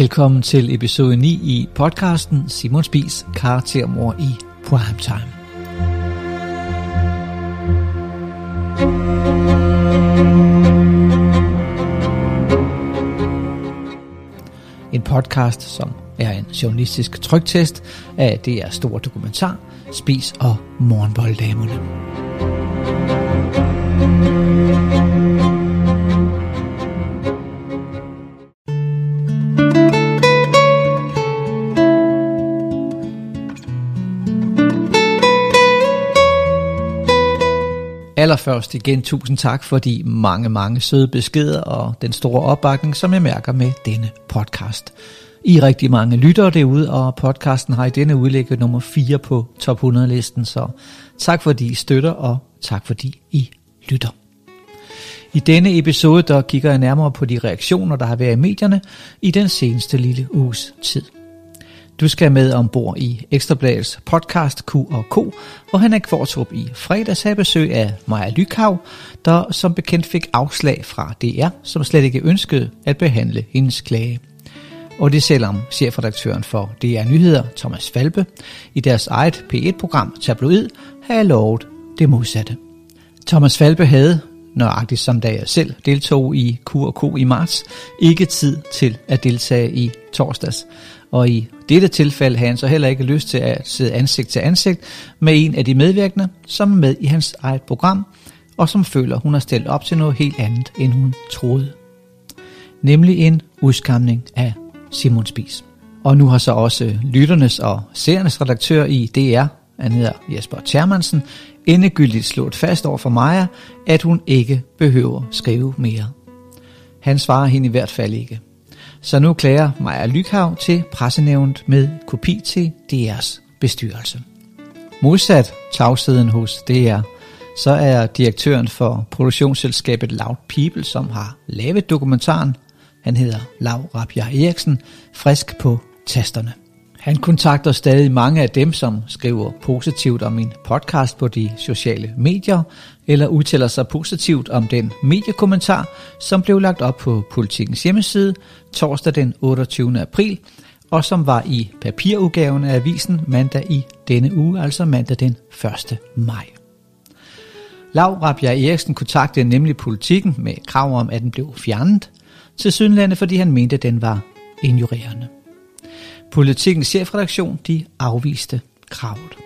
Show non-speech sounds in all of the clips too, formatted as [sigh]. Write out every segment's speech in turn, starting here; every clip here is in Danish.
Velkommen til episode 9 i podcasten Simon Spis karaktermor i Primetime. En podcast, som er en journalistisk trygtest af det er stor dokumentar, Spis og Morgenbolddamerne. Allerførst igen tusind tak for de mange, mange søde beskeder og den store opbakning, som jeg mærker med denne podcast. I er rigtig mange lyttere derude, og podcasten har i denne udlægge nummer 4 på top 100 listen, så tak fordi I støtter, og tak fordi I lytter. I denne episode der kigger jeg nærmere på de reaktioner, der har været i medierne i den seneste lille uges tid. Du skal med ombord i Ekstrabladets podcast Q og K, hvor han er Kvartrup i fredags havde besøg af Maja Lykav, der som bekendt fik afslag fra DR, som slet ikke ønskede at behandle hendes klage. Og det selvom chefredaktøren for DR Nyheder, Thomas Falbe, i deres eget P1-program Tabloid, havde lovet det modsatte. Thomas Falbe havde, nøjagtigt som da jeg selv deltog i Q&K i marts, ikke tid til at deltage i torsdags. Og i dette tilfælde havde han så heller ikke lyst til at sidde ansigt til ansigt med en af de medvirkende, som er med i hans eget program, og som føler, hun har stillet op til noget helt andet, end hun troede. Nemlig en udskamning af Simon Spies. Og nu har så også lytternes og seernes redaktør i DR, han hedder Jesper Thermansen, endegyldigt slået fast over for Maja, at hun ikke behøver skrive mere. Han svarer hende i hvert fald ikke. Så nu klager Maja Lykhav til pressenævnet med kopi til DR's bestyrelse. Modsat tavsheden hos DR, så er direktøren for produktionsselskabet Loud People, som har lavet dokumentaren, han hedder Lav Rabia Eriksen, frisk på tasterne. Han kontakter stadig mange af dem, som skriver positivt om min podcast på de sociale medier, eller udtaler sig positivt om den mediekommentar, som blev lagt op på Politikens hjemmeside torsdag den 28. april, og som var i papirudgaven af avisen mandag i denne uge, altså mandag den 1. maj. Lav Rabia Eriksen kontaktede nemlig politikken med krav om, at den blev fjernet, til Sydlandet, fordi han mente, at den var injurerende. Politikens chefredaktion de afviste kravet.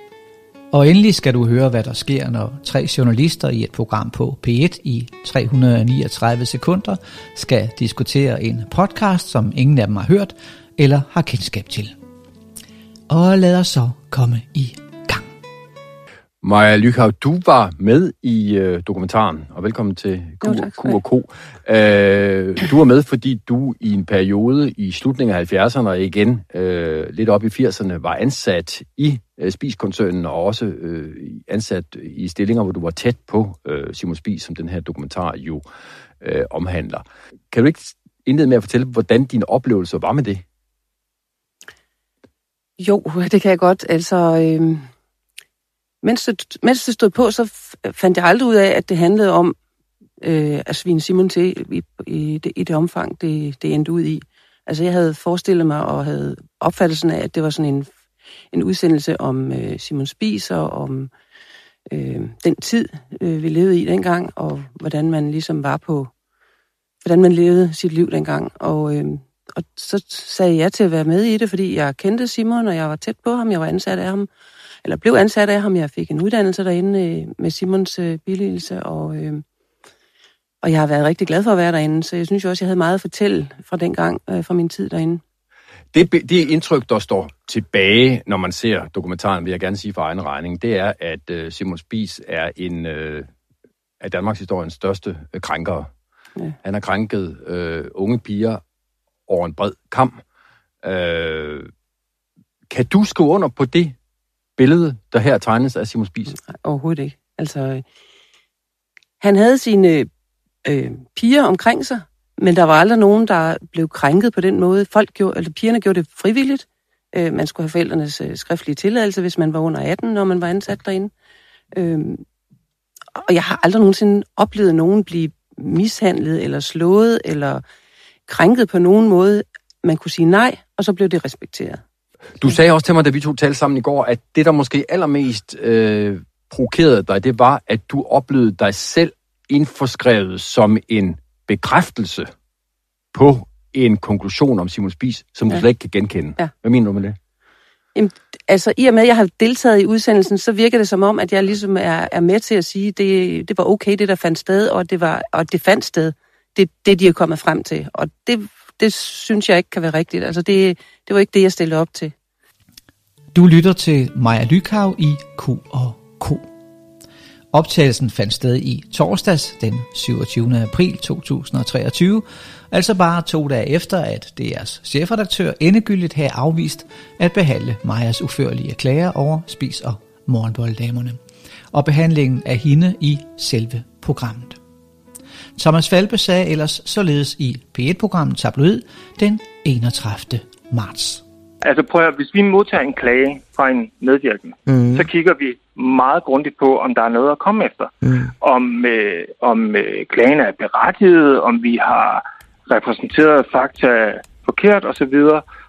Og endelig skal du høre, hvad der sker, når tre journalister i et program på P1 i 339 sekunder skal diskutere en podcast, som ingen af dem har hørt eller har kendskab til. Og lad os så komme i Maja Lykhav, du var med i øh, dokumentaren, og velkommen til Q, jo, Q&K. Øh, du var med, fordi du i en periode i slutningen af 70'erne og igen øh, lidt op i 80'erne var ansat i øh, Spis-koncernen og også øh, ansat i stillinger, hvor du var tæt på øh, Simon Spis, som den her dokumentar jo øh, omhandler. Kan du ikke indlede med at fortælle, hvordan din oplevelse var med det? Jo, [laughs] det kan jeg godt. Altså... Øh mens det, mens det stod på, så fandt jeg aldrig ud af, at det handlede om øh, at svine Simon til i, i, det, i det omfang, det, det endte ud i. Altså jeg havde forestillet mig og havde opfattelsen af, at det var sådan en, en udsendelse om øh, Simon Spies og om øh, den tid, øh, vi levede i dengang, og hvordan man ligesom var på, hvordan man levede sit liv dengang. Og, øh, og så sagde jeg til at være med i det, fordi jeg kendte Simon, og jeg var tæt på ham, jeg var ansat af ham, eller blev ansat af ham. Jeg fik en uddannelse derinde øh, med Simons øh, billigelse, og, øh, og jeg har været rigtig glad for at være derinde, så jeg synes jo også, jeg havde meget at fortælle fra den gang, øh, fra min tid derinde. Det, det indtryk, der står tilbage, når man ser dokumentaren, vil jeg gerne sige for egen regning, det er, at øh, Simon Spies er en øh, af Danmarks historiens største øh, krænkere. Ja. Han har krænket øh, unge piger over en bred kamp. Øh, kan du skrive under på det billede, der her tegnes af Simon Spies? Nej, overhovedet ikke. Altså, han havde sine øh, piger omkring sig, men der var aldrig nogen, der blev krænket på den måde. Folk gjorde, eller pigerne gjorde det frivilligt. Øh, man skulle have forældrenes øh, skriftlige tilladelse, hvis man var under 18, når man var ansat derinde. Øh, og jeg har aldrig nogensinde oplevet nogen blive mishandlet, eller slået, eller krænket på nogen måde man kunne sige nej, og så blev det respekteret. Du sagde også til mig, da vi to talte sammen i går, at det, der måske allermest øh, provokerede dig, det var, at du oplevede dig selv indforskrevet som en bekræftelse på en konklusion om Simon Spies, som ja. du slet ikke kan genkende. Ja. Hvad mener du med det? Jamen, altså, i og med, at jeg har deltaget i udsendelsen, så virker det som om, at jeg ligesom er, er med til at sige, at det, det var okay, det der fandt sted, og det, var, og det fandt sted. Det, det, de er kommet frem til. Og det, det synes jeg ikke kan være rigtigt. Altså, det, det var ikke det, jeg stillede op til. Du lytter til Maja Lykav i Q og K. Optagelsen fandt sted i torsdags den 27. april 2023, altså bare to dage efter, at DR's chefredaktør endegyldigt havde afvist at behandle Majas uførlige klager over Spis og Morgenbolddamerne, og behandlingen af hende i selve programmet. Thomas Falbe sagde ellers således i P1-programmet Tabloid den 31. marts. Altså prøv at, hvis vi modtager en klage fra en medvirkende, mm. så kigger vi meget grundigt på, om der er noget at komme efter. Mm. Om, øh, om øh, klagen er berettiget, om vi har repræsenteret fakta forkert osv.,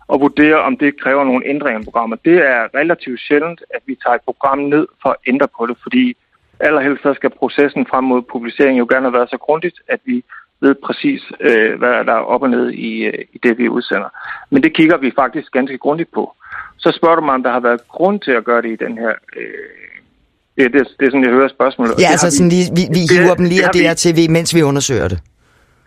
og vurdere, om det kræver nogle ændringer i programmet. Det er relativt sjældent, at vi tager et program ned for at ændre på det, fordi allerhelst så skal processen frem mod publicering jo gerne have været så grundigt, at vi ved præcis, øh, hvad der er op og ned i, øh, i det, vi udsender. Men det kigger vi faktisk ganske grundigt på. Så spørger du mig, om der har været grund til at gøre det i den her... Øh, det, det, det er sådan, jeg hører spørgsmålet. Ja, altså vi, sådan lige, vi, vi hiver det, dem lige af DRTV, mens vi undersøger det.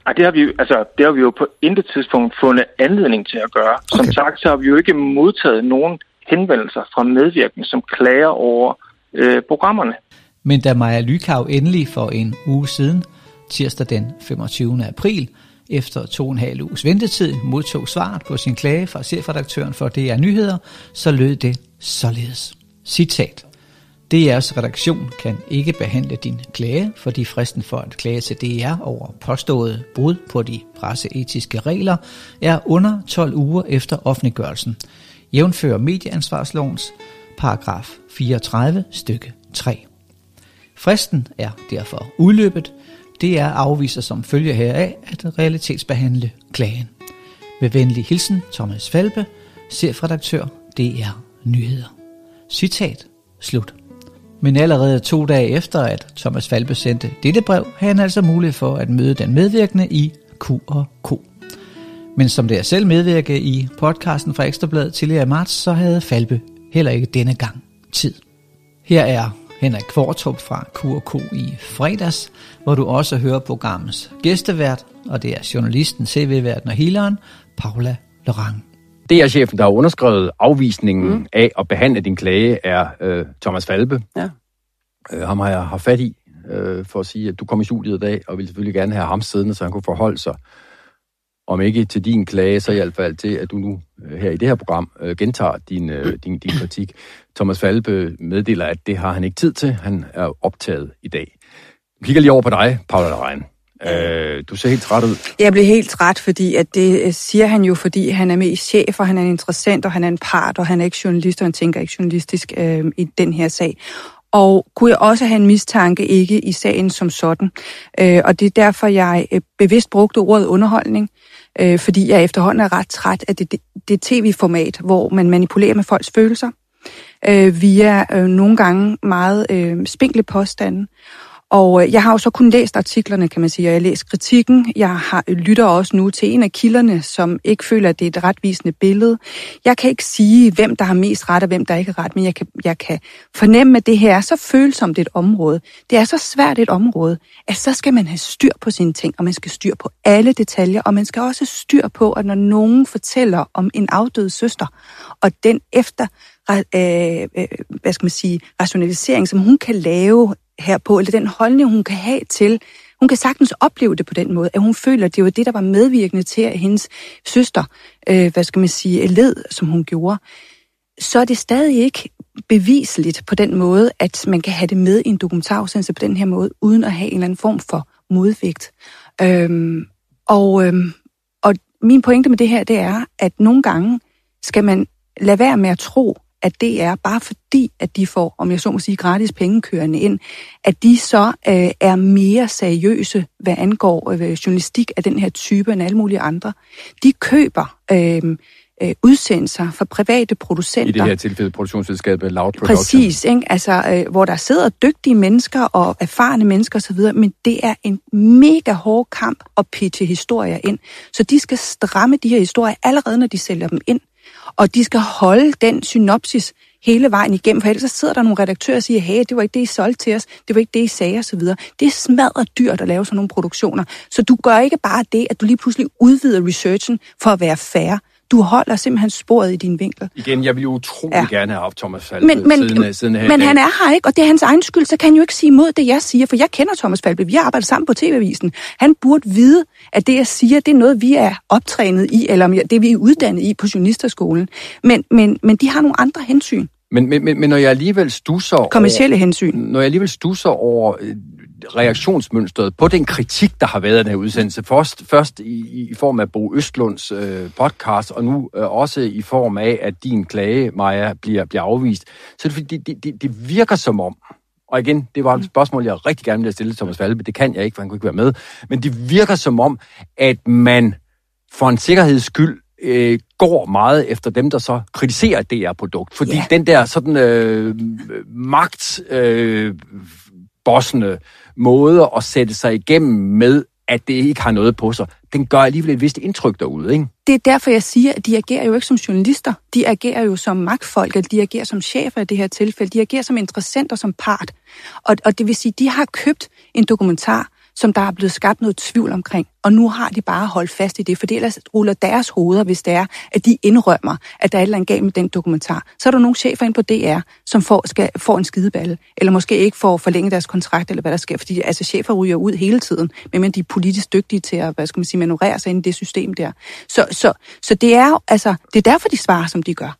Ej, det har, vi, altså, det har vi jo på intet tidspunkt fundet anledning til at gøre. Okay. Som sagt, så har vi jo ikke modtaget nogen henvendelser fra medvirkende, som klager over øh, programmerne. Men da Maja Lykav endelig for en uge siden, tirsdag den 25. april, efter to og en halv uges ventetid, modtog svaret på sin klage fra chefredaktøren for DR Nyheder, så lød det således. Citat. DR's redaktion kan ikke behandle din klage, fordi fristen for at klage til DR over påstået brud på de presseetiske regler er under 12 uger efter offentliggørelsen. Jævnfører medieansvarslovens paragraf 34 stykke 3. Fristen er derfor udløbet. Det er afviser som følge heraf at realitetsbehandle klagen. Med venlig hilsen Thomas Falbe, chefredaktør DR Nyheder. Citat slut. Men allerede to dage efter, at Thomas Falbe sendte dette brev, havde han altså mulighed for at møde den medvirkende i Q&K. Men som det er selv medvirke i podcasten fra Ekstrabladet tidligere i marts, så havde Falbe heller ikke denne gang tid. Her er Henrik Kvartrup fra Q&K i fredags, hvor du også hører programmets gæstevært, og det er journalisten, CV-værten og healeren, Paula Lorang. DR-chefen, der har underskrevet afvisningen mm. af at behandle din klage, er øh, Thomas Falbe. Ja. Øh, ham har jeg haft fat i øh, for at sige, at du kom i studiet i dag, og vil selvfølgelig gerne have ham siddende, så han kunne forholde sig, om ikke til din klage, så i hvert fald til, at du nu øh, her i det her program øh, gentager din, øh, din, din kritik. Thomas Falbe meddeler, at det har han ikke tid til. Han er optaget i dag. Vi kigger lige over på dig, Paula Lerein. Øh, du ser helt træt ud. Jeg bliver helt træt, fordi at det siger han jo, fordi han er mest chef, og han er en interessant, og han er en part, og han er ikke journalist, og han tænker ikke journalistisk øh, i den her sag. Og kunne jeg også have en mistanke ikke i sagen som sådan. Øh, og det er derfor, jeg bevidst brugte ordet underholdning, øh, fordi jeg efterhånden er ret træt af det, det, det tv-format, hvor man manipulerer med folks følelser øh, via øh, nogle gange meget øh, spinkle påstande. Og øh, jeg har jo så kun læst artiklerne, kan man sige, og jeg har læst kritikken. Jeg har, øh, lytter også nu til en af kilderne, som ikke føler, at det er et retvisende billede. Jeg kan ikke sige, hvem der har mest ret og hvem der ikke har ret, men jeg kan, jeg kan fornemme, at det her er så følsomt et område. Det er så svært et område, at så skal man have styr på sine ting, og man skal styr på alle detaljer, og man skal også styr på, at når nogen fortæller om en afdød søster, og den efter øh, øh, hvad skal man sige, rationalisering, som hun kan lave her på, eller den holdning, hun kan have til, hun kan sagtens opleve det på den måde, at hun føler, at det var det, der var medvirkende til, at hendes søster, øh, hvad skal man sige, led, som hun gjorde, så er det stadig ikke beviseligt på den måde, at man kan have det med i en dokumentarudsendelse på den her måde, uden at have en eller anden form for modvægt. Øhm, og, øhm, og min pointe med det her, det er, at nogle gange skal man lade være med at tro, at det er bare fordi, at de får, om jeg så må sige, gratis penge kørende ind, at de så øh, er mere seriøse, hvad angår øh, journalistik af den her type end alle mulige andre. De køber øh, øh, udsendelser fra private producenter. I det her tilfælde produktionsselskabet Loud Production. Præcis, ikke? Altså, øh, hvor der sidder dygtige mennesker og erfarne mennesker osv., men det er en mega hård kamp at pitche historier ind. Så de skal stramme de her historier allerede, når de sælger dem ind. Og de skal holde den synopsis hele vejen igennem, for ellers så sidder der nogle redaktører og siger, hey, det var ikke det, I solgte til os, det var ikke det, I sagde osv. Det er smadret dyrt at lave sådan nogle produktioner. Så du gør ikke bare det, at du lige pludselig udvider researchen for at være fair. Du holder simpelthen sporet i din vinkel. Igen, jeg vil jo utrolig ja. gerne have haft Thomas Falbe men, men, siden, siden her Men han er her ikke, og det er hans egen skyld, så kan han jo ikke sige imod det, jeg siger, for jeg kender Thomas Falbe. Vi har arbejdet sammen på TV-avisen. Han burde vide, at det, jeg siger, det er noget, vi er optrænet i, eller det, vi er uddannet i på journalisterskolen. Men, men, men de har nogle andre hensyn. Men, men, men, men når jeg alligevel stusser Kommercielle over, hensyn. Når jeg alligevel stusser over øh, reaktionsmønstret på den kritik, der har været af den her udsendelse. Først, først i, i form af Bo Østlunds øh, podcast, og nu øh, også i form af, at din klage, Maja, bliver, bliver afvist. Så det, det, det, det virker som om, og igen, det var et spørgsmål, jeg rigtig gerne ville stille til Thomas Falbe. Det kan jeg ikke, for han kunne ikke være med. Men det virker som om, at man for en sikkerheds skyld øh, går meget efter dem, der så kritiserer det her produkt. Fordi yeah. den der sådan øh, magt... Øh, bossende måde at sætte sig igennem med, at det ikke har noget på sig, den gør alligevel et vist indtryk derude, ikke? Det er derfor, jeg siger, at de agerer jo ikke som journalister. De agerer jo som magtfolk, eller de agerer som chefer i det her tilfælde. De agerer som interessenter, som part. Og, og det vil sige, de har købt en dokumentar, som der er blevet skabt noget tvivl omkring. Og nu har de bare holdt fast i det, for ellers ruller deres hoveder, hvis det er, at de indrømmer, at der er et eller andet galt med den dokumentar. Så er der nogle chefer ind på DR, som får, skal, får en skideballe, eller måske ikke får forlænget deres kontrakt, eller hvad der sker, fordi altså, chefer ryger ud hele tiden, men de er politisk dygtige til at hvad skal man sige, manøvrere sig ind i det system der. Så, så, så det er altså, det er derfor, de svarer, som de gør.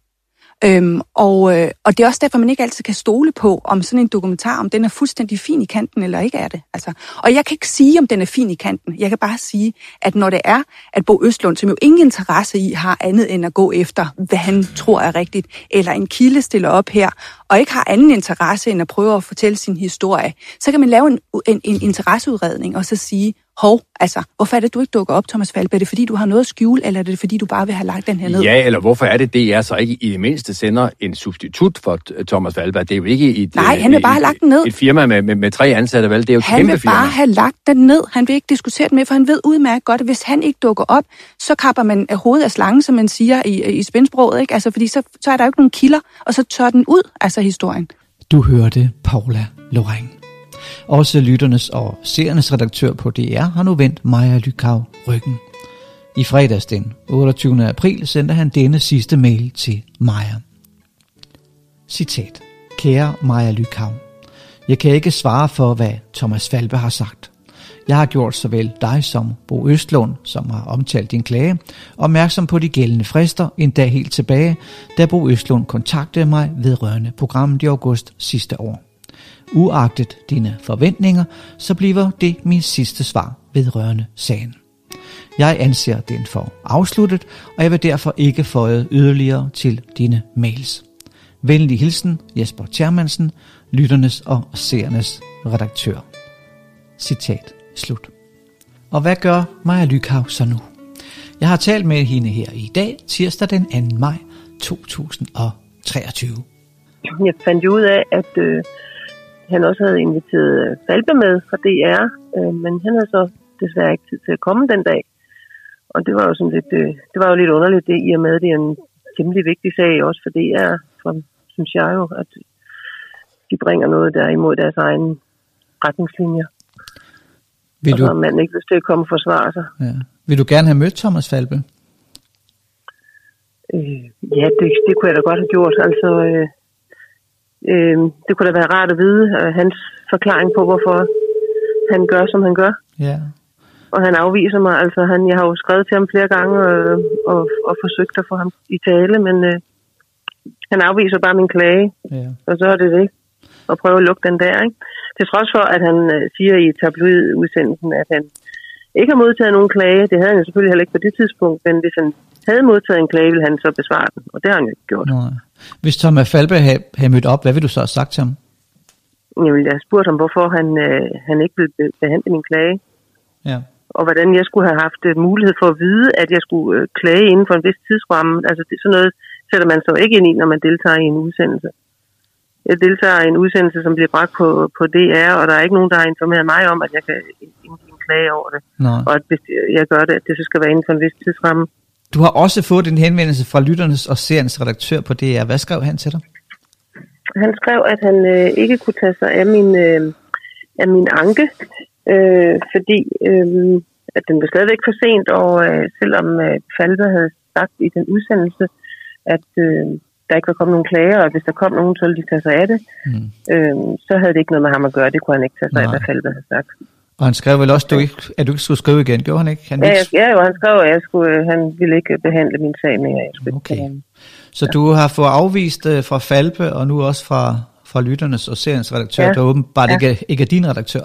Øhm, og, øh, og det er også derfor, man ikke altid kan stole på, om sådan en dokumentar, om den er fuldstændig fin i kanten, eller ikke er det. Altså, og jeg kan ikke sige, om den er fin i kanten. Jeg kan bare sige, at når det er, at Bo Østlund, som jo ingen interesse i, har andet end at gå efter, hvad han tror er rigtigt, eller en kilde stiller op her, og ikke har anden interesse end at prøve at fortælle sin historie, så kan man lave en, en, en interesseudredning og så sige, hov, altså, hvorfor er det, du ikke dukker op, Thomas Falbe? Er det, fordi du har noget at skjule, eller er det, fordi du bare vil have lagt den her ned? Ja, eller hvorfor er det, det er så ikke i det mindste sender en substitut for Thomas Falbe? Det er jo ikke et, Nej, han vil bare have lagt den ned. Et firma med, med, med tre ansatte, vel? Det er jo et han kæmpe firma. Vil bare have lagt den ned. Han vil ikke diskutere det med, for han ved udmærket godt, at hvis han ikke dukker op, så kapper man hovedet af slangen, som man siger i, i spændsproget, ikke? Altså, fordi så, så er der jo ikke nogen kilder, og så tør den ud, altså historien. Du hørte Paula Loreng. Også lytternes og seernes redaktør på DR har nu vendt Maja Lykav ryggen. I fredags den 28. april sendte han denne sidste mail til Maja. Citat. Kære Maja Lykav. Jeg kan ikke svare for, hvad Thomas Falbe har sagt. Jeg har gjort såvel dig som Bo Østlund, som har omtalt din klage, opmærksom på de gældende frister en dag helt tilbage, da Bo Østlund kontaktede mig vedrørende programmet i august sidste år. Uagtet dine forventninger, så bliver det min sidste svar vedrørende sagen. Jeg anser den for afsluttet, og jeg vil derfor ikke føje yderligere til dine mails. Venlig hilsen Jesper Tjermansen, lytternes og seernes redaktør. Citat slut. Og hvad gør Maja Lykhav så nu? Jeg har talt med hende her i dag, tirsdag den 2. maj 2023. Jeg fandt ud af, at øh, han også havde inviteret øh, Falbe med fra DR, øh, men han havde så desværre ikke tid til at komme den dag. Og det var jo sådan lidt, øh, det var jo lidt underligt, det, i og med, at det er en temmelig vigtig sag også for DR, for, synes jeg jo, at de bringer noget der imod deres egne retningslinjer. Vil du... Og så har man ikke lyst til at komme og forsvare sig. Ja. Vil du gerne have mødt Thomas Falbe? Øh, ja, det, det kunne jeg da godt have gjort. Altså, øh, øh, det kunne da være rart at vide øh, hans forklaring på, hvorfor han gør, som han gør. Ja. Og han afviser mig. Altså, han, jeg har jo skrevet til ham flere gange øh, og, og forsøgt at få ham i tale, men øh, han afviser bare min klage. Ja. Og så er det det. Og prøve at lukke den der, ikke? Til trods for, at han øh, siger i tabloidudsendelsen, at han ikke har modtaget nogen klage. Det havde han jo selvfølgelig heller ikke på det tidspunkt, men hvis han havde modtaget en klage, ville han så besvare den, og det har han jo ikke gjort. Nej. Hvis Thomas Falbe havde, havde mødt op, hvad vil du så have sagt til ham? Jeg ville have spurgt ham, hvorfor han, øh, han ikke ville behandle min klage. Ja. Og hvordan jeg skulle have haft øh, mulighed for at vide, at jeg skulle øh, klage inden for en vis tidsramme. Altså det, sådan noget sætter man så ikke ind i, når man deltager i en udsendelse. Jeg deltager i en udsendelse, som bliver bragt på, på DR, og der er ikke nogen, der har informeret mig om, at jeg kan klage over det. Nej. Og at hvis jeg gør det, at det så skal være inden for en vis tidsramme. Du har også fået en henvendelse fra lytternes og seriens redaktør på DR. Hvad skrev han til dig? Han skrev, at han øh, ikke kunne tage sig af min, øh, af min anke, øh, fordi øh, at den var stadigvæk for sent, og øh, selvom øh, Falbe havde sagt i den udsendelse, at øh, der ikke var kommet nogen klager, og hvis der kom nogen, så ville de tage sig af det, mm. øh, så havde det ikke noget med ham at gøre. Det kunne han ikke tage sig Nej. af, hvad Falbe havde sagt. Og han skrev vel også, at du ikke, at du ikke skulle skrive igen, gjorde han ikke? Han ja, ikke... ja, jo, han skrev, at jeg skulle, han ville ikke behandle min sag mere. Jeg skulle okay. Ikke, så ja. du har fået afvist uh, fra Falbe, og nu også fra, fra lytternes og seriens redaktør, ja. der åbenbart ja. ikke, ikke er din redaktør.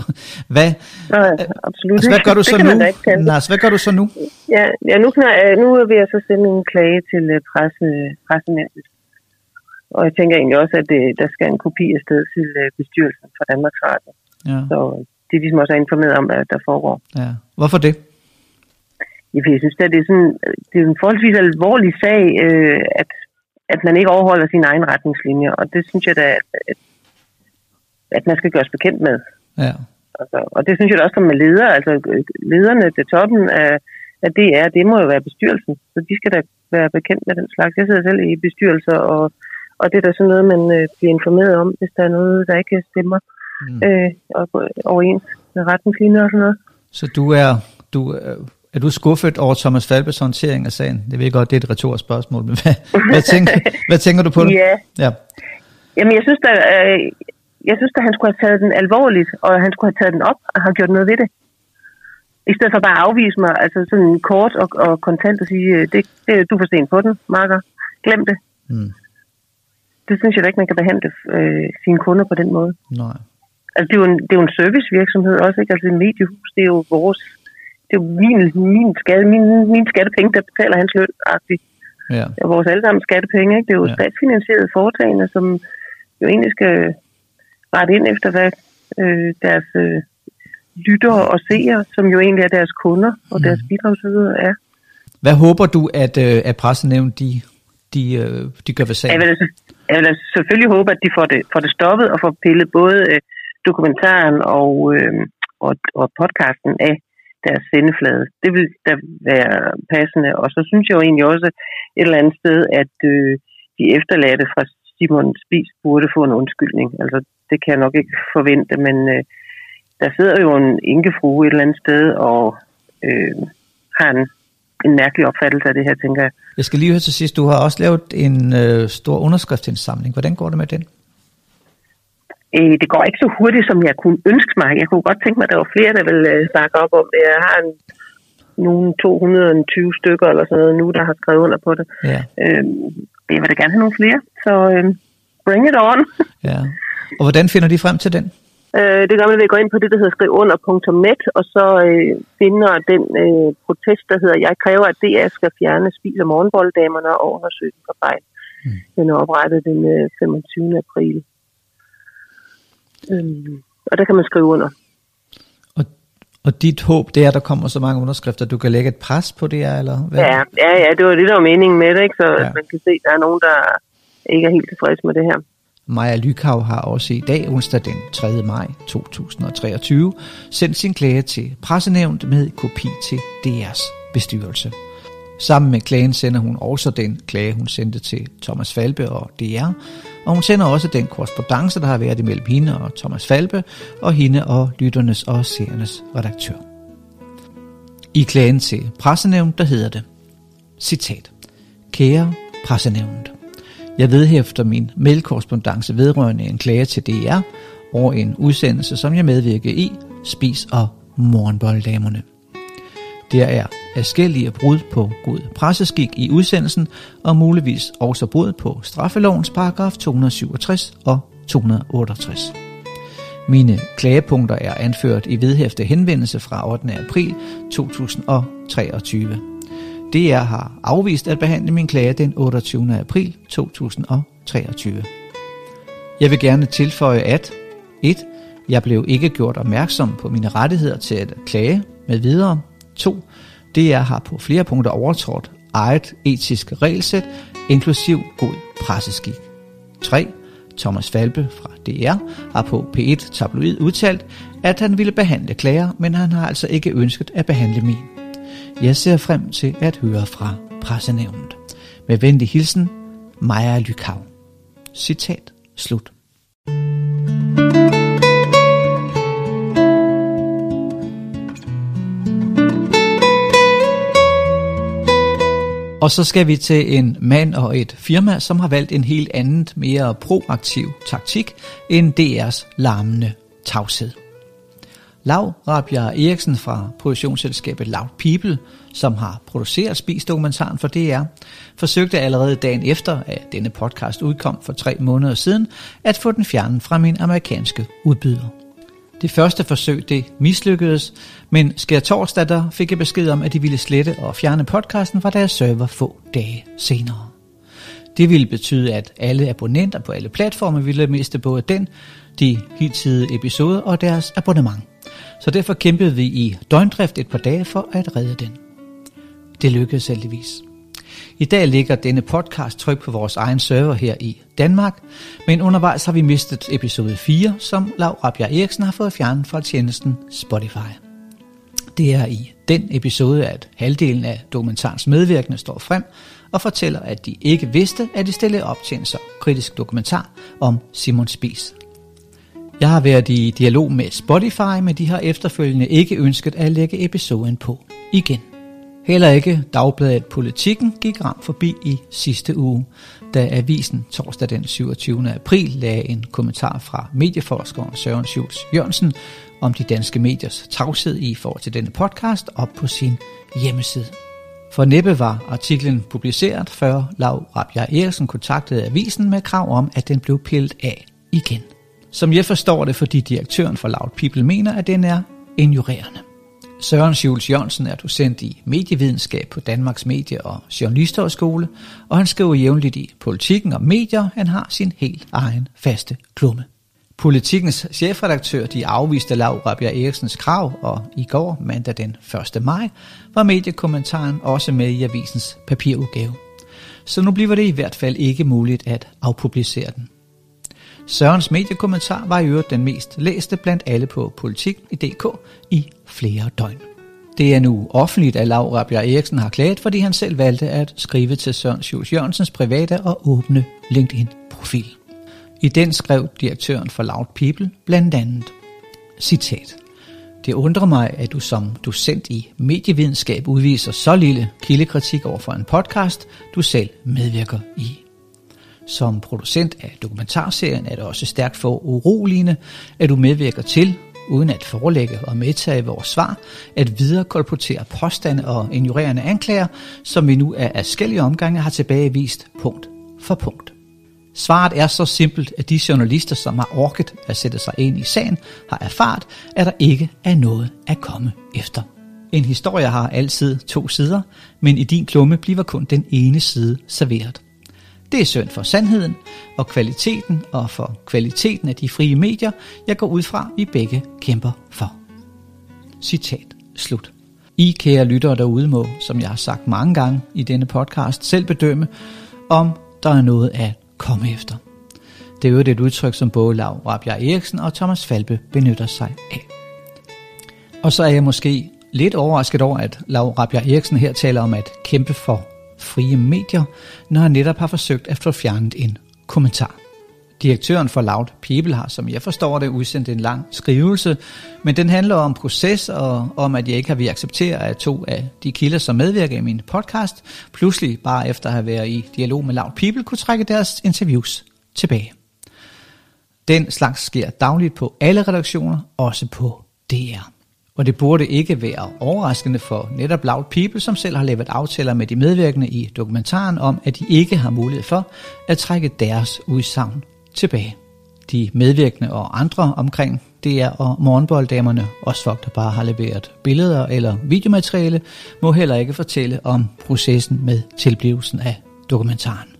Hvad, Nej, absolut altså, hvad gør du så nu? Nej, hvad gør du så nu? Ja, ja nu, kan jeg, nu vil jeg så sende en klage til presse, pressenævnet. Og jeg tænker egentlig også, at det, der skal en kopi af sted til bestyrelsen for Danmarks Radio. Ja. Så de ligesom også er informeret om, hvad der foregår. Ja. Hvorfor det? Ja, jeg synes, at det er, sådan, det er en forholdsvis alvorlig sag, øh, at, at man ikke overholder sine egne retningslinjer, og det synes jeg da, at, at man skal gøres bekendt med. Ja. Altså, og det synes jeg da også som med ledere, altså lederne til toppen af, af DR, det må jo være bestyrelsen, så de skal da være bekendt med den slags. Jeg sidder selv i bestyrelser, og, og det er da sådan noget, man øh, bliver informeret om, hvis der er noget, der ikke stemmer mm. øh, og overens med retningslinjer og sådan noget. Så du er, du, er du skuffet over Thomas Falbes håndtering af sagen? Det ved jeg godt, det er et retorisk spørgsmål, men hvad, hvad, tænker, hvad tænker du på [laughs] det? Ja. ja. Jamen, jeg synes, da, øh, jeg synes, at han skulle have taget den alvorligt, og han skulle have taget den op og have gjort noget ved det. I stedet for bare at afvise mig, altså sådan kort og, og kontant og sige, øh, det, det, du får sten på den, Marker. Glem det. Mm. Det synes jeg da ikke, man kan behandle øh, sine kunder på den måde. Nej. Altså, det er jo en, det er jo en servicevirksomhed også, ikke? Altså, et mediehus, det er jo vores... Det er jo min, min, skatte, min, min skattepenge, der betaler hans løn, -agtigt. Ja. Det er vores allesammen skattepenge, ikke? Det er jo ja. statsfinansierede foretagende, som jo egentlig skal rette ind efter, hvad øh, deres øh, lyttere og seere, som jo egentlig er deres kunder og mm. deres bidragsydere er. Hvad håber du, at, øh, at pressenævnt de, de, øh, de gør ved sagen? Jeg vil, altså, jeg vil altså selvfølgelig håbe, at de får det, får det stoppet og får pillet både øh, dokumentaren og, øh, og, og podcasten af deres sendeflade. Det vil da være passende. Og så synes jeg jo egentlig også et eller andet sted, at øh, de efterladte fra Simon Spis burde få en undskyldning. Altså, det kan jeg nok ikke forvente, men øh, der sidder jo en enkefrue et eller andet sted og øh, har en, en mærkelig opfattelse af det her, tænker jeg. Jeg skal lige høre til sidst, du har også lavet en øh, stor underskriftsindsamling. Hvordan går det med den? Øh, det går ikke så hurtigt, som jeg kunne ønske mig. Jeg kunne godt tænke mig, at der var flere, der ville øh, bakke op om det. Jeg har en, nogle 220 stykker eller sådan noget nu, der har skrevet under på det. Ja. Øh, jeg vil da gerne have nogle flere, så øh, bring it on. [laughs] ja. Og hvordan finder de frem til den? Øh, det gør man ved at gå ind på det, der hedder skrivunder.net, og så øh, finder den øh, protest, der hedder, jeg kræver, at DR skal fjerne spis- og morgenbolddamerne og undersøge den for fejl. Mm. Den er oprettet den øh, 25. april. Øhm, og der kan man skrive under. Og, og dit håb, det er, at der kommer så mange underskrifter, du kan lægge et pres på det, eller hvad? Ja, ja, ja det var det, der var meningen med det, ikke? så ja. man kan se, at der er nogen, der ikke er helt tilfredse med det her. Maja Lykav har også i dag, onsdag den 3. maj 2023, sendt sin klage til pressenævnt med kopi til DR's bestyrelse. Sammen med klagen sender hun også den klage, hun sendte til Thomas Falbe og DR, og hun sender også den korrespondence, der har været imellem hende og Thomas Falbe, og hende og lytternes og seernes redaktør. I klagen til pressenævnet, der hedder det, citat, Kære pressenævnet, jeg vedhæfter min mailkorrespondence vedrørende en klage til DR over en udsendelse, som jeg medvirker i, Spis og Morgenbolddamerne. Der er afskillige brud på god presseskik i udsendelsen, og muligvis også brud på straffelovens paragraf 267 og 268. Mine klagepunkter er anført i vedhæfte henvendelse fra 8. april 2023. DR har afvist at behandle min klage den 28. april 2023. Jeg vil gerne tilføje, at 1. Jeg blev ikke gjort opmærksom på mine rettigheder til at klage med videre. 2. DR har på flere punkter overtrådt eget etisk regelsæt, inklusiv god presseskik. 3. Thomas Falbe fra DR har på P1 Tabloid udtalt, at han ville behandle klager, men han har altså ikke ønsket at behandle min. Jeg ser frem til at høre fra pressenævnet. Med venlig hilsen, Maja Lykav. Citat slut. Og så skal vi til en mand og et firma, som har valgt en helt andet, mere proaktiv taktik end DR's larmende tavshed. Lav Rabia Eriksen fra produktionsselskabet Loud People, som har produceret Spis-dokumentaren for DR, forsøgte allerede dagen efter, at denne podcast udkom for tre måneder siden, at få den fjernet fra min amerikanske udbyder. Det første forsøg det mislykkedes, men skær torsdag der fik jeg besked om, at de ville slette og fjerne podcasten fra deres server få dage senere. Det ville betyde, at alle abonnenter på alle platforme ville miste både den, de hidtidige episoder og deres abonnement. Så derfor kæmpede vi i døgndrift et par dage for at redde den. Det lykkedes heldigvis. I dag ligger denne podcast tryk på vores egen server her i Danmark, men undervejs har vi mistet episode 4, som Laura Rabia Eriksen har fået fjernet fra tjenesten Spotify. Det er i den episode, at halvdelen af dokumentarens medvirkende står frem og fortæller, at de ikke vidste, at de stillede op til en så kritisk dokumentar om Simon Spies. Jeg har været i dialog med Spotify, men de har efterfølgende ikke ønsket at lægge episoden på igen. Heller ikke Dagbladet Politikken gik ramt forbi i sidste uge, da avisen torsdag den 27. april lagde en kommentar fra medieforskeren Søren Schultz Jørgensen om de danske mediers tavshed i forhold til denne podcast op på sin hjemmeside. For næppe var artiklen publiceret, før Lav Rabia Eriksen kontaktede avisen med krav om, at den blev pillet af igen. Som jeg forstår det, fordi direktøren for Loud People mener, at den er ignorerende. Søren Schulz Jørgensen er docent i medievidenskab på Danmarks Medie- og Journalisterhøjskole, og han skriver jævnligt i Politikken og Medier, han har sin helt egen faste klumme. Politikens chefredaktør de afviste Laura Bjerg Eriksens krav, og i går, mandag den 1. maj, var mediekommentaren også med i avisens papirudgave. Så nu bliver det i hvert fald ikke muligt at afpublicere den. Sørens mediekommentar var i øvrigt den mest læste blandt alle på Politik i DK i flere døgn. Det er nu offentligt, at Laura Bjerg Eriksen har klaget, fordi han selv valgte at skrive til Søren Schultz Jørgensens private og åbne LinkedIn-profil. I den skrev direktøren for Loud People blandt andet, citat, Det undrer mig, at du som docent i medievidenskab udviser så lille kildekritik over for en podcast, du selv medvirker i. Som producent af dokumentarserien er det også stærkt for uroligende, at du medvirker til, uden at forelægge og medtage vores svar, at viderekolportere påstande og ignorerende anklager, som vi nu af forskellige omgange har tilbagevist punkt for punkt. Svaret er så simpelt, at de journalister, som har orket at sætte sig ind i sagen, har erfaret, at der ikke er noget at komme efter. En historie har altid to sider, men i din klumme bliver kun den ene side serveret. Det er synd for sandheden og kvaliteten og for kvaliteten af de frie medier, jeg går ud fra, vi begge kæmper for. Citat slut. I kære lyttere derude må, som jeg har sagt mange gange i denne podcast, selv bedømme, om der er noget at komme efter. Det er jo et udtryk, som både Lav Rabjerg Eriksen og Thomas Falbe benytter sig af. Og så er jeg måske lidt overrasket over, at Lav Rabjerg Eriksen her taler om at kæmpe for frie medier, når han netop har forsøgt at få fjernet en kommentar. Direktøren for Loud People har, som jeg forstår det, udsendt en lang skrivelse, men den handler om proces og om, at jeg ikke har vi acceptere, at to af de kilder, som medvirker i min podcast, pludselig bare efter at have været i dialog med Loud People, kunne trække deres interviews tilbage. Den slags sker dagligt på alle redaktioner, også på DR. Og det burde ikke være overraskende for netop Loud People, som selv har lavet aftaler med de medvirkende i dokumentaren om, at de ikke har mulighed for at trække deres udsagn tilbage. De medvirkende og andre omkring DR og morgenbolddamerne, også folk, der bare har leveret billeder eller videomateriale, må heller ikke fortælle om processen med tilblivelsen af dokumentaren.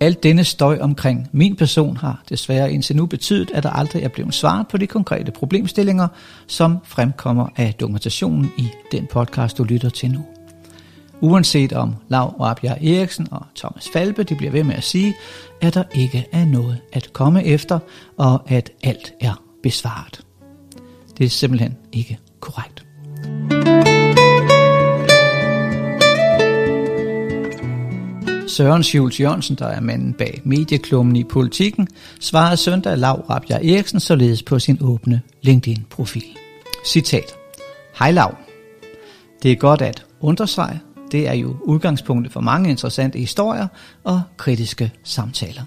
Alt denne støj omkring min person har desværre indtil nu betydet, at der aldrig er blevet svaret på de konkrete problemstillinger, som fremkommer af dokumentationen i den podcast, du lytter til nu. Uanset om Lav Rabjerg Eriksen og Thomas Falbe de bliver ved med at sige, at der ikke er noget at komme efter, og at alt er besvaret. Det er simpelthen ikke korrekt. Søren Schultz Jørgensen, der er manden bag medieklummen i politikken, svarede søndag Lav Rabjerg Eriksen således på sin åbne LinkedIn-profil. Citat. Hej Lav. Det er godt at undre sig. Det er jo udgangspunktet for mange interessante historier og kritiske samtaler.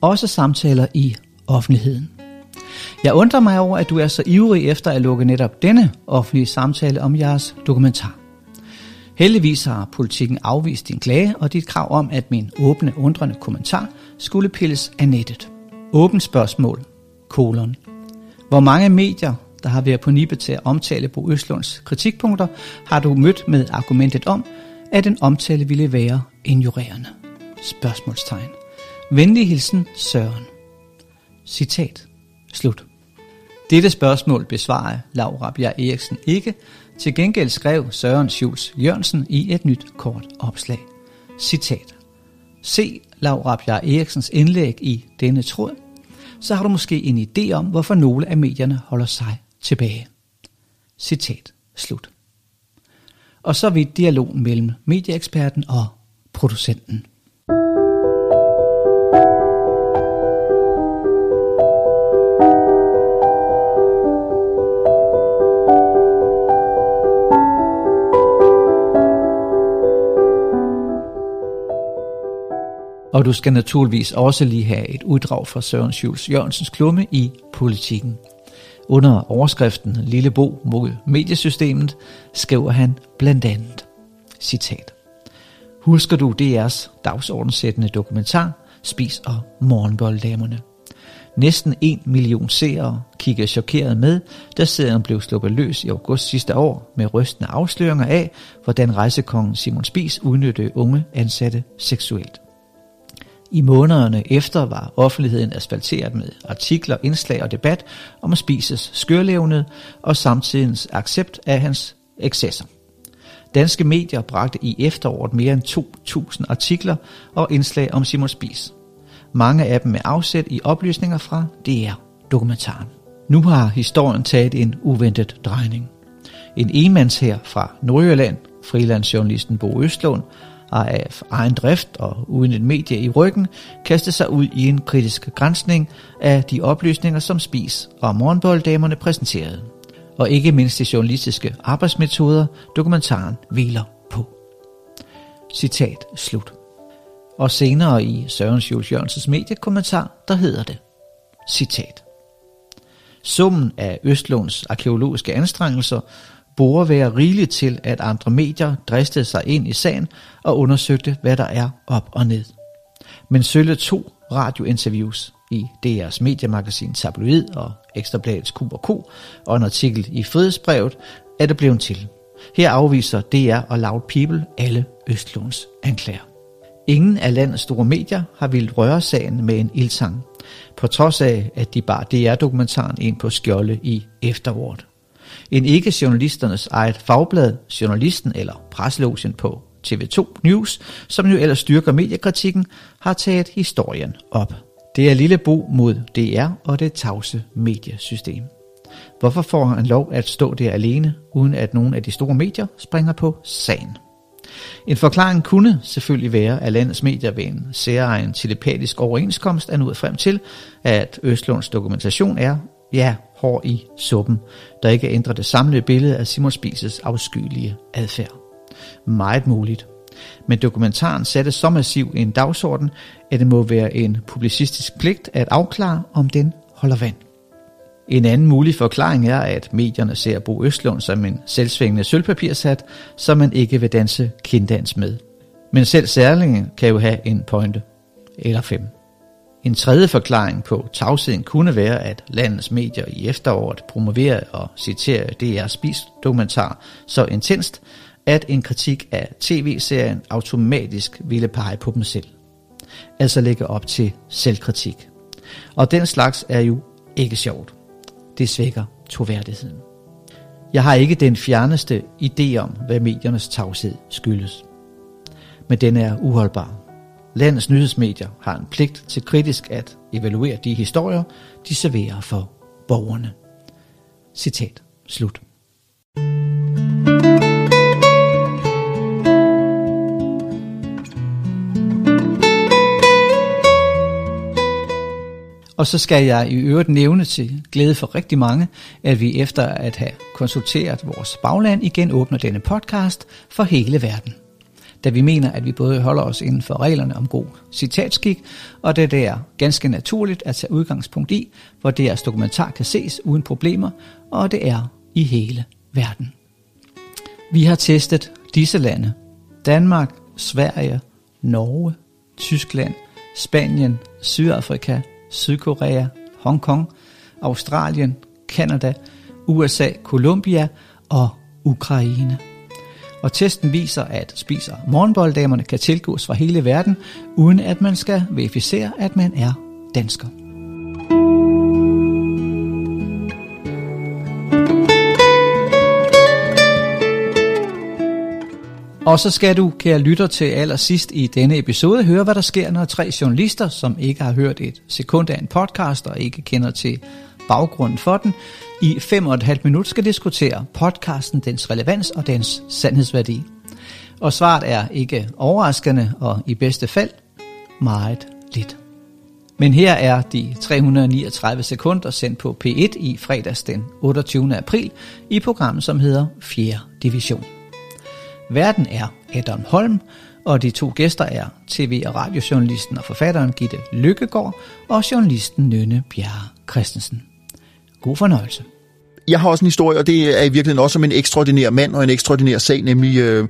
Også samtaler i offentligheden. Jeg undrer mig over, at du er så ivrig efter at lukke netop denne offentlige samtale om jeres dokumentar. Heldigvis har politikken afvist din klage og dit krav om, at min åbne, undrende kommentar skulle pilles af nettet. Åbent spørgsmål, kolon. Hvor mange medier, der har været på nippet til at omtale Bo Østlunds kritikpunkter, har du mødt med argumentet om, at en omtale ville være ignorerende? Spørgsmålstegn. Venlig hilsen Søren. Citat. Slut. Dette spørgsmål besvarede Laura Bjerg Eriksen ikke, til gengæld skrev Søren Schulz Jørgensen i et nyt kort opslag. Citat. Se Laura Bjerg Eriksens indlæg i denne tråd, så har du måske en idé om, hvorfor nogle af medierne holder sig tilbage. Citat. Slut. Og så vidt dialogen mellem medieeksperten og producenten. Og du skal naturligvis også lige have et uddrag fra Søren Schultz Jørgensens klumme i Politikken. Under overskriften Lille Bo mod mediesystemet skriver han blandt andet, citat, Husker du DR's dagsordenssættende dokumentar, Spis og morgenbolddamerne? Næsten en million seere kigger chokeret med, da serien blev sluppet løs i august sidste år med rystende afsløringer af, hvordan rejsekongen Simon Spis udnyttede unge ansatte seksuelt. I månederne efter var offentligheden asfalteret med artikler, indslag og debat om at spises skørlevnet og samtidens accept af hans excesser. Danske medier bragte i efteråret mere end 2.000 artikler og indslag om Simon Spies. Mange af dem med afsæt i oplysninger fra DR-dokumentaren. Nu har historien taget en uventet drejning. En enmands her fra Nordjylland, frilandsjournalisten Bo Østlund, af egen drift og uden et medie i ryggen, kaste sig ud i en kritisk grænsning af de oplysninger, som Spis og morgenbolddamerne præsenterede. Og ikke mindst de journalistiske arbejdsmetoder, dokumentaren hviler på. Citat slut. Og senere i Søren Jules Jørgensens mediekommentar, der hedder det, citat. Summen af Østlunds arkeologiske anstrengelser burde være rigeligt til, at andre medier dristede sig ind i sagen og undersøgte, hvad der er op og ned. Men sølle to radiointerviews i DR's mediemagasin Tabloid og Ekstrabladets Q&K og en artikel i Frihedsbrevet er det blevet til. Her afviser DR og Loud People alle Østlunds anklager. Ingen af landets store medier har ville røre sagen med en ildsang, på trods af, at de bar DR-dokumentaren ind på skjolde i efteråret en ikke journalisternes eget fagblad, Journalisten eller Presselogien på TV2 News, som jo ellers styrker mediekritikken, har taget historien op. Det er Lille Bo mod DR og det tavse mediesystem. Hvorfor får han lov at stå der alene, uden at nogen af de store medier springer på sagen? En forklaring kunne selvfølgelig være, at landets medier ved en særegen telepatisk overenskomst er nået frem til, at Østlunds dokumentation er, ja, hår i suppen, der ikke ændrer det samlede billede af Simon Spises afskyelige adfærd. Meget muligt. Men dokumentaren satte så massiv en dagsorden, at det må være en publicistisk pligt at afklare, om den holder vand. En anden mulig forklaring er, at medierne ser Bo Østlund som en selvsvingende sølvpapirshat, som man ikke vil danse kinddans med. Men selv særlingen kan jo have en pointe. Eller fem. En tredje forklaring på tavsheden kunne være, at landets medier i efteråret promoverede og citerede DR Spis dokumentar så intenst, at en kritik af tv-serien automatisk ville pege på dem selv. Altså lægge op til selvkritik. Og den slags er jo ikke sjovt. Det svækker troværdigheden. Jeg har ikke den fjerneste idé om, hvad mediernes tavshed skyldes. Men den er uholdbar. Landets nyhedsmedier har en pligt til kritisk at evaluere de historier, de serverer for borgerne. Citat slut. Og så skal jeg i øvrigt nævne til glæde for rigtig mange, at vi efter at have konsulteret vores bagland igen åbner denne podcast for hele verden. Da vi mener, at vi både holder os inden for reglerne om god citatskik, og det er ganske naturligt at tage udgangspunkt i, hvor deres dokumentar kan ses uden problemer, og det er i hele verden. Vi har testet disse lande. Danmark, Sverige, Norge, Tyskland, Spanien, Sydafrika, Sydkorea, Hongkong, Australien, Kanada, USA, Colombia og Ukraine. Og testen viser, at spiser morgenbolddamerne kan tilgås fra hele verden, uden at man skal verificere, at man er dansker. Og så skal du, kære lytter, til allersidst i denne episode høre, hvad der sker, når tre journalister, som ikke har hørt et sekund af en podcast og ikke kender til baggrunden for den, i fem og et halvt minut skal diskutere podcasten, dens relevans og dens sandhedsværdi. Og svaret er ikke overraskende og i bedste fald meget lidt. Men her er de 339 sekunder sendt på P1 i fredags den 28. april i programmet, som hedder 4. Division. Verden er Adam Holm, og de to gæster er tv- og radiojournalisten og forfatteren Gitte Lykkegaard og journalisten Nynne Bjerre Christensen. God fornøjelse. Jeg har også en historie, og det er i virkeligheden også om en ekstraordinær mand og en ekstraordinær sag, nemlig øh,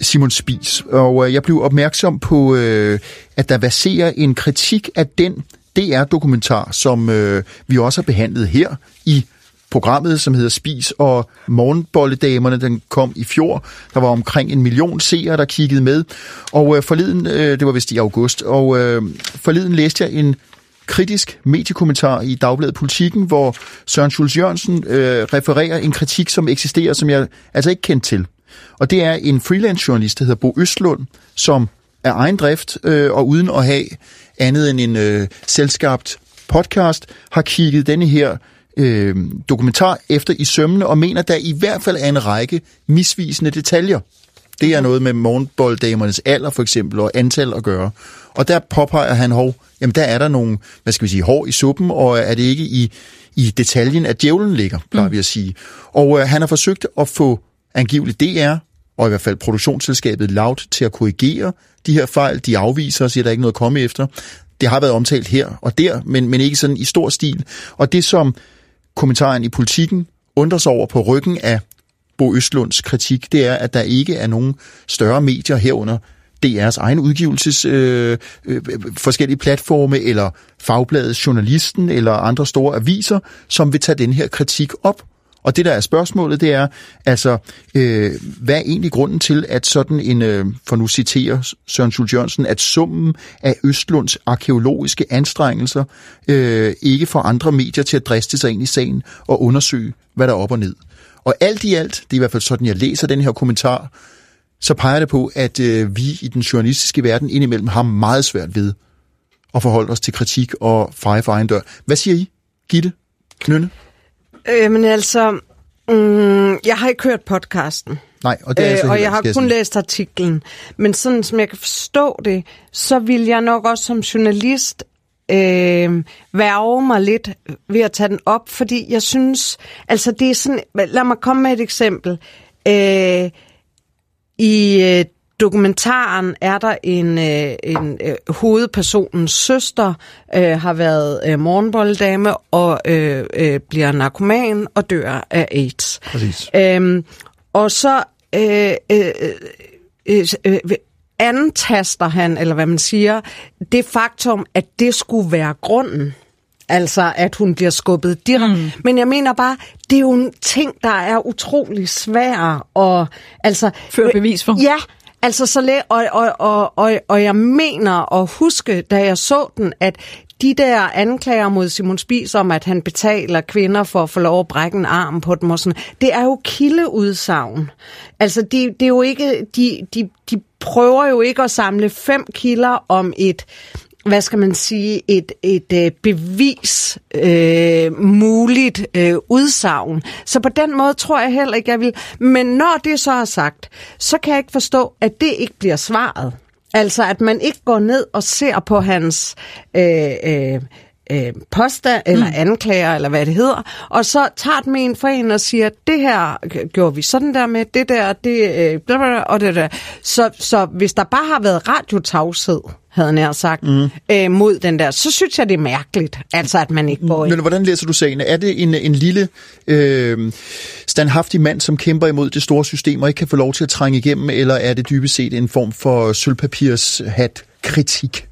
Simon Spis. Og øh, jeg blev opmærksom på, øh, at der baserer en kritik af den DR-dokumentar, som øh, vi også har behandlet her i programmet, som hedder Spis, og Morgenbolledamerne, den kom i fjor. Der var omkring en million seere, der kiggede med. Og øh, forleden, øh, det var vist i august, og øh, forleden læste jeg en kritisk mediekommentar i Dagbladet Politikken, hvor Søren Schulz Jørgensen øh, refererer en kritik, som eksisterer, som jeg altså ikke kendt til. Og det er en freelance journalist, der hedder Bo Østlund, som er egen drift øh, og uden at have andet end en øh, selskabt podcast, har kigget denne her øh, dokumentar efter i sømmene og mener, der i hvert fald er en række misvisende detaljer. Det er noget med morgenbolddamernes alder for eksempel og antal at gøre. Og der påpeger han, hov, jamen der er der nogle, hvad skal vi sige, hår i suppen, og er det ikke i, i detaljen, at djævlen ligger, plejer mm. vi at sige. Og øh, han har forsøgt at få angiveligt DR, og i hvert fald produktionsselskabet Loud, til at korrigere de her fejl. De afviser og siger, at der er ikke noget at komme efter. Det har været omtalt her og der, men, men ikke sådan i stor stil. Og det, som kommentaren i politikken undrer sig over på ryggen af Bo Østlunds kritik, det er, at der ikke er nogen større medier herunder DR's egen udgivelses øh, øh, forskellige platforme, eller fagbladet Journalisten, eller andre store aviser, som vil tage den her kritik op. Og det, der er spørgsmålet, det er, altså, øh, hvad er egentlig grunden til, at sådan en, øh, for nu citerer Søren Schultz Jørgensen, at summen af Østlunds arkeologiske anstrengelser øh, ikke får andre medier til at driste sig ind i sagen og undersøge, hvad der er op og ned. Og alt i alt, det er i hvert fald sådan, jeg læser den her kommentar, så peger det på, at øh, vi i den journalistiske verden indimellem har meget svært ved at forholde os til kritik og feje for egen dør. Hvad siger I, Gitte? Knønne? Øh, men altså, mm, jeg har ikke hørt podcasten. Nej, og det er altså øh, Og jeg har kun læst artiklen. Men sådan som jeg kan forstå det, så vil jeg nok også som journalist øh, værve mig lidt ved at tage den op, fordi jeg synes, altså det er sådan, lad mig komme med et eksempel. Øh, I øh, dokumentaren er der en, øh, en øh, hovedpersonens søster, øh, har været øh, morgenbolddame og øh, øh, bliver narkoman og dør af AIDS. Præcis. Øhm, og så øh, øh, øh, øh, antaster han, eller hvad man siger, det faktum, at det skulle være grunden. Altså, at hun bliver skubbet direkte. Mm. Men jeg mener bare, det er jo en ting, der er utrolig svær og altså... Før bevis for. Ja, altså så læ- og, og, og, og, og jeg mener at huske, da jeg så den, at de der anklager mod Simon Spies om, at han betaler kvinder for at få lov at brække en arm på dem og sådan, det er jo kildeudsagn. Altså, de, det er jo ikke, de, de, de prøver jo ikke at samle fem kilder om et, hvad skal man sige, et, et øh, bevis øh, muligt øh, udsagn. Så på den måde tror jeg heller ikke, jeg vil. Men når det så er sagt, så kan jeg ikke forstå, at det ikke bliver svaret. Altså, at man ikke går ned og ser på hans øh, øh, øh, posta eller mm. anklager, eller hvad det hedder, og så tager den med en for en og siger, det her gjorde vi sådan der med, det der, det, øh, og det der. Så, så hvis der bare har været radiotavshed, havde jeg sagt, mm. øh, mod den der, så synes jeg, det er mærkeligt, altså at man ikke går Men hvordan læser du sagen? Er det en, en lille øh, standhaftig mand, som kæmper imod det store system og ikke kan få lov til at trænge igennem, eller er det dybest set en form for sølvpapirs hat kritik?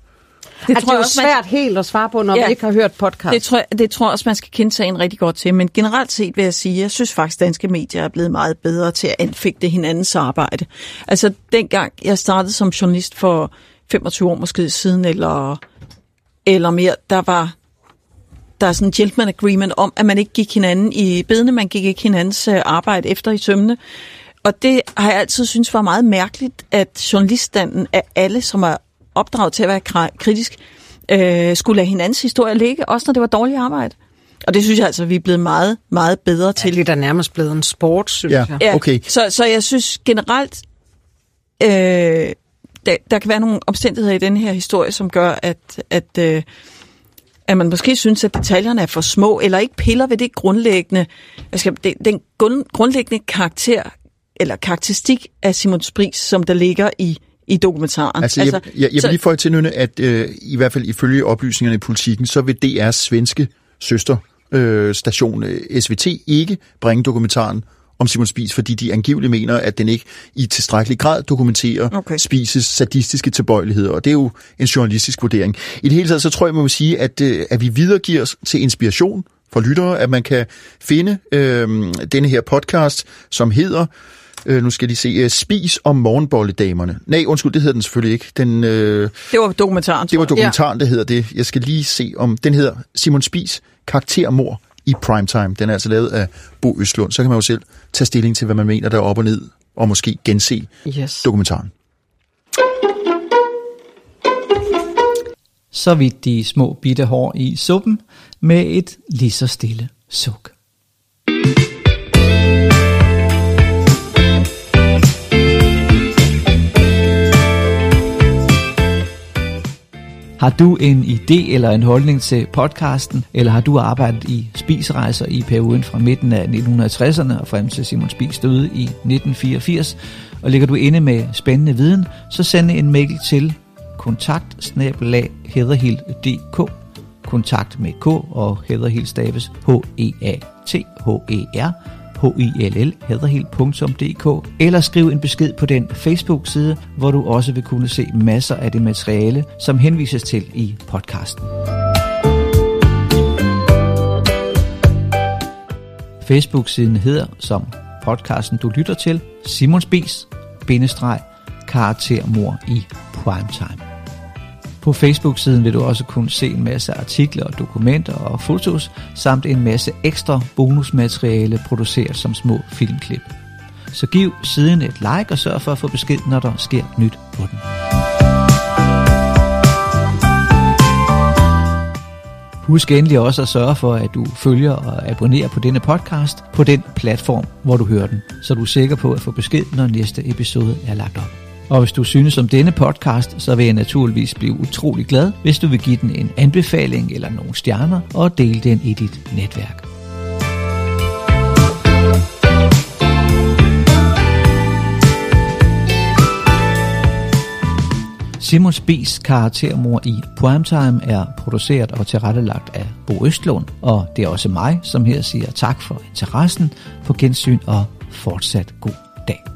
Det, tror det er jo svært man... helt at svare på, når ja, man ikke har hørt podcast. Det tror, jeg, det tror jeg også, man skal kende sagen rigtig godt til. Men generelt set vil jeg sige, jeg synes faktisk, at danske medier er blevet meget bedre til at anfægte hinandens arbejde. Altså, dengang jeg startede som journalist for 25 år måske siden, eller, eller mere, der var der er sådan en gentleman agreement om, at man ikke gik hinanden i bedene, man gik ikke hinandens øh, arbejde efter i sømne. Og det har jeg altid synes var meget mærkeligt, at journaliststanden af alle, som er opdraget til at være kritisk, øh, skulle lade hinandens historie ligge, også når det var dårligt arbejde. Og det synes jeg altså, vi er blevet meget, meget bedre til. Ja, det er nærmest blevet en sport, synes ja, jeg. okay. Så, så jeg synes generelt, øh, der, der kan være nogle omstændigheder i den her historie, som gør, at, at, øh, at man måske synes, at detaljerne er for små, eller ikke piller ved det grundlæggende, jeg skal, den, grundlæggende karakter, eller karakteristik af Simon Spris, som der ligger i i dokumentaren. Altså, altså jeg, jeg, jeg vil lige få til at øh, i hvert fald ifølge oplysningerne i politikken, så vil DR's svenske søsterstation øh, SVT ikke bringe dokumentaren om Simon Spies, fordi de angiveligt mener, at den ikke i tilstrækkelig grad dokumenterer okay. Spises sadistiske tilbøjeligheder, og det er jo en journalistisk vurdering. I det hele taget, så tror jeg, man må sige, at, øh, at vi videregiver os til inspiration for lyttere, at man kan finde øh, denne her podcast, som hedder Øh, nu skal de se. Uh, Spis om morgenbolledamerne. Nej, undskyld, det hedder den selvfølgelig ikke. Den, øh, det var dokumentaren. Det var dokumentaren, ja. det hedder det. Jeg skal lige se om... Den hedder Simon Spis, karaktermor i primetime. Den er altså lavet af Bo Østlund. Så kan man jo selv tage stilling til, hvad man mener, der er op og ned, og måske gense yes. dokumentaren. Så vidt de små bitte hår i suppen med et lige så stille suk. Har du en idé eller en holdning til podcasten, eller har du arbejdet i spisrejser i perioden fra midten af 1960'erne og frem til Simon Spis døde i 1984, og ligger du inde med spændende viden, så send en mail til kontakt kontakt med K og hederhild staves H-E-A-T-H-E-R hillhaderhild.dk eller skriv en besked på den Facebook-side, hvor du også vil kunne se masser af det materiale, som henvises til i podcasten. Facebook-siden hedder, som podcasten du lytter til, Simons Bis, bindestreg, karaktermor i primetime. På Facebook-siden vil du også kunne se en masse artikler og dokumenter og fotos, samt en masse ekstra bonusmateriale produceret som små filmklip. Så giv siden et like og sørg for at få besked, når der sker nyt på den. Husk endelig også at sørge for, at du følger og abonnerer på denne podcast på den platform, hvor du hører den, så du er sikker på at få besked, når næste episode er lagt op. Og hvis du synes om denne podcast, så vil jeg naturligvis blive utrolig glad, hvis du vil give den en anbefaling eller nogle stjerner og dele den i dit netværk. Simon Spies karaktermor i Primetime er produceret og tilrettelagt af Bo Østlund, og det er også mig, som her siger tak for interessen, på gensyn og fortsat god dag.